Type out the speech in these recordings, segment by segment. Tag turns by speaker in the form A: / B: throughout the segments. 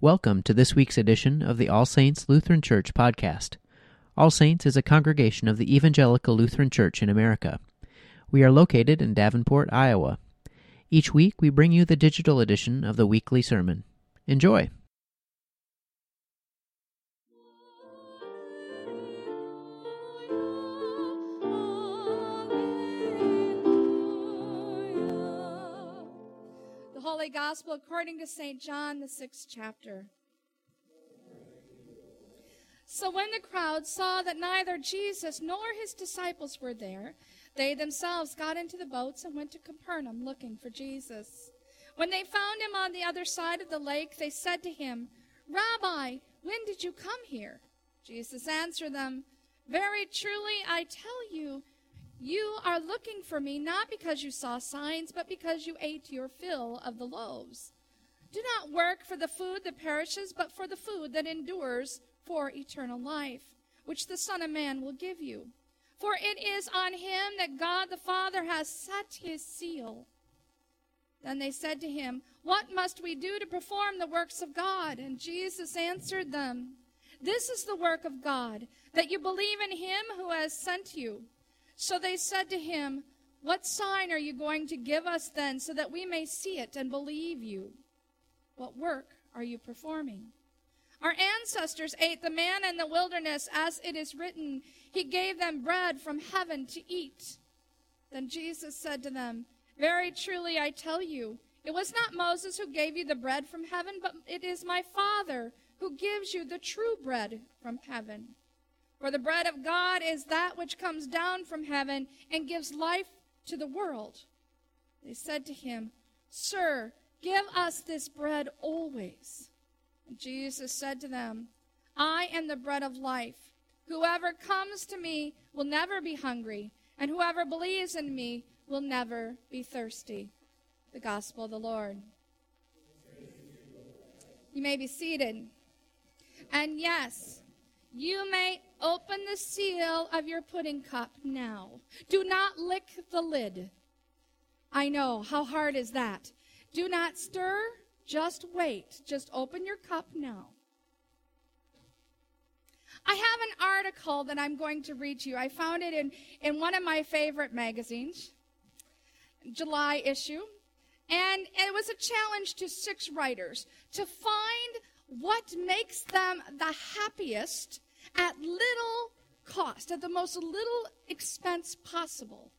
A: Welcome to this week's edition of the All Saints Lutheran Church podcast. All Saints is a congregation of the Evangelical Lutheran Church in America. We are located in Davenport, Iowa. Each week we bring you the digital edition of the weekly sermon. Enjoy!
B: Gospel according to St. John, the sixth chapter. So when the crowd saw that neither Jesus nor his disciples were there, they themselves got into the boats and went to Capernaum looking for Jesus. When they found him on the other side of the lake, they said to him, Rabbi, when did you come here? Jesus answered them, Very truly I tell you, you are looking for me not because you saw signs, but because you ate your fill of the loaves. Do not work for the food that perishes, but for the food that endures for eternal life, which the Son of Man will give you. For it is on him that God the Father has set his seal. Then they said to him, What must we do to perform the works of God? And Jesus answered them, This is the work of God, that you believe in him who has sent you. So they said to him, What sign are you going to give us then, so that we may see it and believe you? What work are you performing? Our ancestors ate the manna in the wilderness, as it is written, He gave them bread from heaven to eat. Then Jesus said to them, Very truly I tell you, it was not Moses who gave you the bread from heaven, but it is my Father who gives you the true bread from heaven. For the bread of God is that which comes down from heaven and gives life to the world. They said to him, Sir, give us this bread always. And Jesus said to them, I am the bread of life. Whoever comes to me will never be hungry, and whoever believes in me will never be thirsty. The Gospel of the Lord. You may be seated. And yes, you may open the seal of your pudding cup now. Do not lick the lid. I know, how hard is that? Do not stir, just wait. Just open your cup now. I have an article that I'm going to read to you. I found it in, in one of my favorite magazines, July issue. And it was a challenge to six writers to find what makes them the happiest at little cost, at the most little expense possible.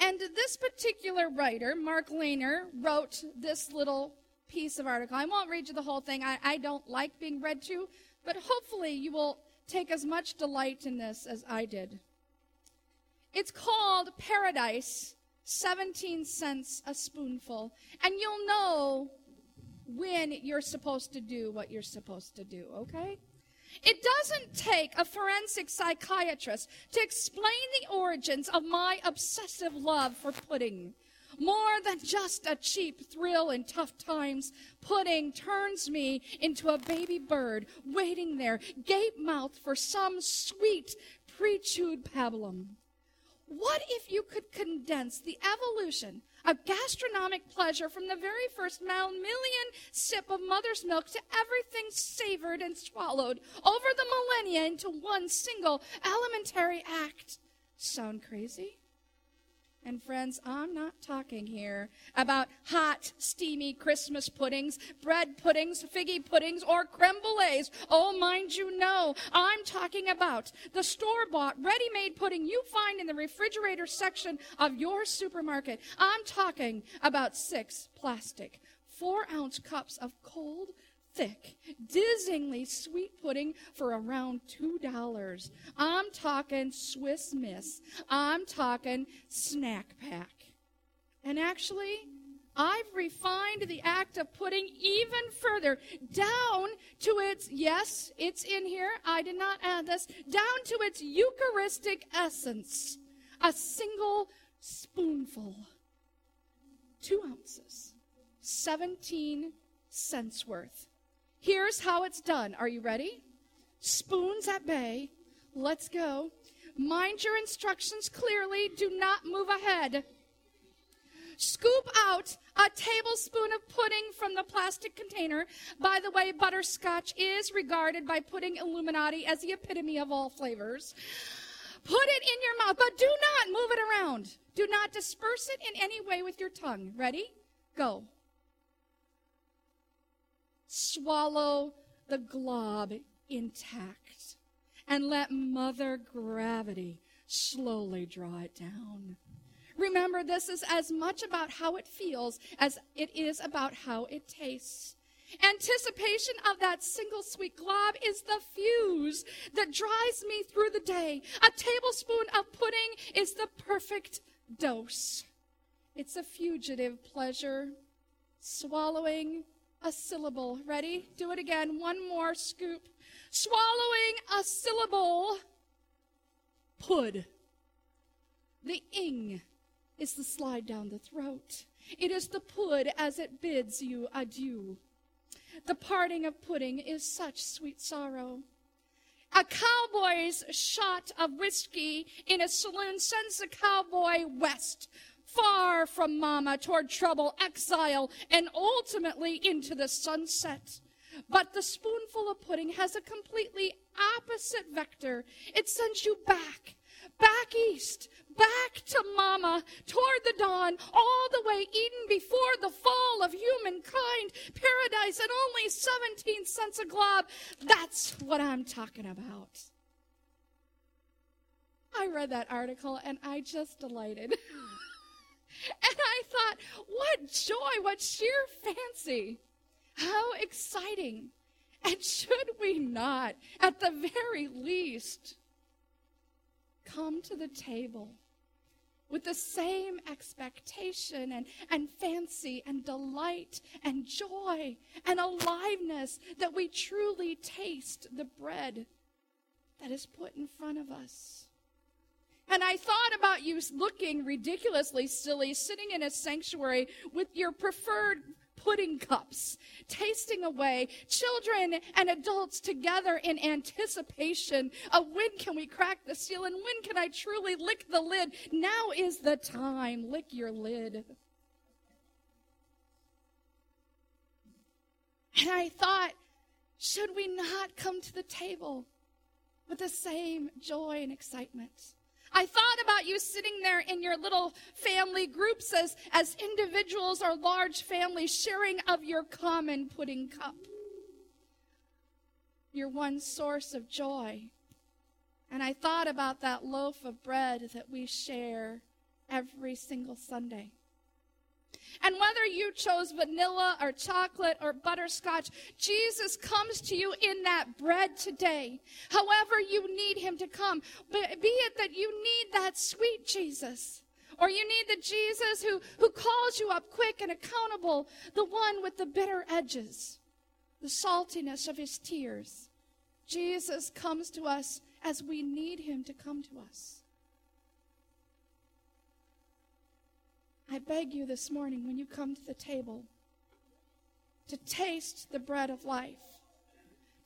B: And this particular writer, Mark Leyner, wrote this little piece of article. I won't read you the whole thing. I, I don't like being read to, but hopefully you will take as much delight in this as I did. It's called Paradise, 17 cents a spoonful. And you'll know when you're supposed to do what you're supposed to do, okay? It doesn't take a forensic psychiatrist to explain the origins of my obsessive love for pudding. More than just a cheap thrill in tough times, pudding turns me into a baby bird waiting there, gape mouthed for some sweet, pre chewed pablum. What if you could condense the evolution of gastronomic pleasure from the very first mammalian sip of mother's milk to everything savored and swallowed over the millennia into one single elementary act? Sound crazy? And friends, I'm not talking here about hot, steamy Christmas puddings, bread puddings, figgy puddings, or creme brulees. Oh, mind you, no. I'm talking about the store bought, ready made pudding you find in the refrigerator section of your supermarket. I'm talking about six plastic, four ounce cups of cold, thick, dizzyingly sweet pudding for around $2. I'm talking Swiss Miss. I'm talking snack pack. And actually, I've refined the act of pudding even further down to its, yes, it's in here. I did not add this, down to its Eucharistic essence. A single spoonful. Two ounces. 17 cents worth. Here's how it's done. Are you ready? Spoons at bay. Let's go. Mind your instructions clearly. Do not move ahead. Scoop out a tablespoon of pudding from the plastic container. By the way, butterscotch is regarded by pudding Illuminati as the epitome of all flavors. Put it in your mouth, but do not move it around. Do not disperse it in any way with your tongue. Ready? Go. Swallow the glob intact and let Mother Gravity slowly draw it down. Remember, this is as much about how it feels as it is about how it tastes. Anticipation of that single sweet glob is the fuse that drives me through the day. A tablespoon of pudding is the perfect dose. It's a fugitive pleasure. Swallowing a syllable. Ready? Do it again. One more scoop. Swallowing a syllable. Pud. The ing is the slide down the throat. It is the pud as it bids you adieu. The parting of pudding is such sweet sorrow. A cowboy's shot of whiskey in a saloon sends the cowboy west, far from mama, toward trouble, exile, and ultimately into the sunset. But the spoonful of pudding has a completely opposite vector. It sends you back back east, back to Mama, toward the dawn, all the way Eden before the fall of humankind, paradise and only 17 cents a glob. That's what I'm talking about. I read that article and I just delighted. and I thought, what joy, what sheer fancy. How exciting. And should we not, at the very least, come to the table with the same expectation and, and fancy and delight and joy and aliveness that we truly taste the bread that is put in front of us. And I thought about you looking ridiculously silly, sitting in a sanctuary with your preferred pudding cups, tasting away, children and adults together in anticipation of when can we crack the seal and when can I truly lick the lid. Now is the time. Lick your lid. And I thought, should we not come to the table with the same joy and excitement? I thought about you sitting there in your little family groups as, as individuals or large families sharing of your common pudding cup. Your one source of joy. And I thought about that loaf of bread that we share every single Sunday. And whether you chose vanilla or chocolate or butterscotch, Jesus comes to you in that bread today. However, you need him to come. Be it that you need that sweet Jesus, or you need the Jesus who, who calls you up quick and accountable, the one with the bitter edges, the saltiness of his tears. Jesus comes to us as we need him to come to us. I beg you this morning when you come to the table to taste the bread of life,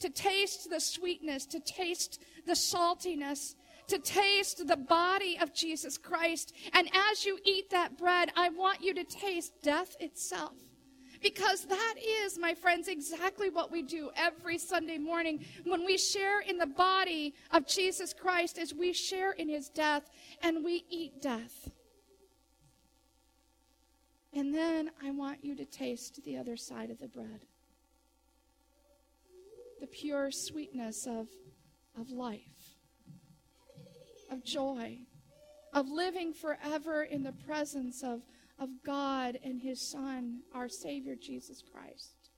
B: to taste the sweetness, to taste the saltiness, to taste the body of Jesus Christ. And as you eat that bread, I want you to taste death itself. Because that is, my friends, exactly what we do every Sunday morning when we share in the body of Jesus Christ as we share in his death and we eat death. And then I want you to taste the other side of the bread the pure sweetness of, of life, of joy, of living forever in the presence of, of God and His Son, our Savior Jesus Christ.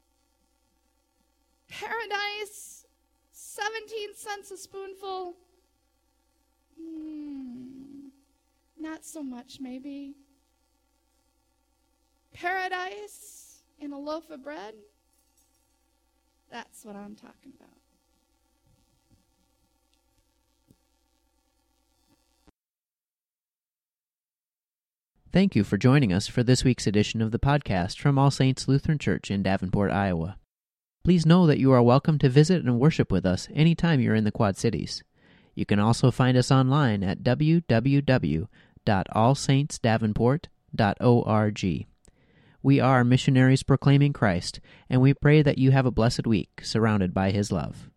B: Paradise, 17 cents a spoonful. Hmm, not so much, maybe paradise in a loaf of bread? That's what I'm talking about.
A: Thank you for joining us for this week's edition of the podcast from All Saints Lutheran Church in Davenport, Iowa. Please know that you are welcome to visit and worship with us anytime you're in the Quad Cities. You can also find us online at www.allsaintsdavenport.org. We are missionaries proclaiming Christ, and we pray that you have a blessed week surrounded by His love.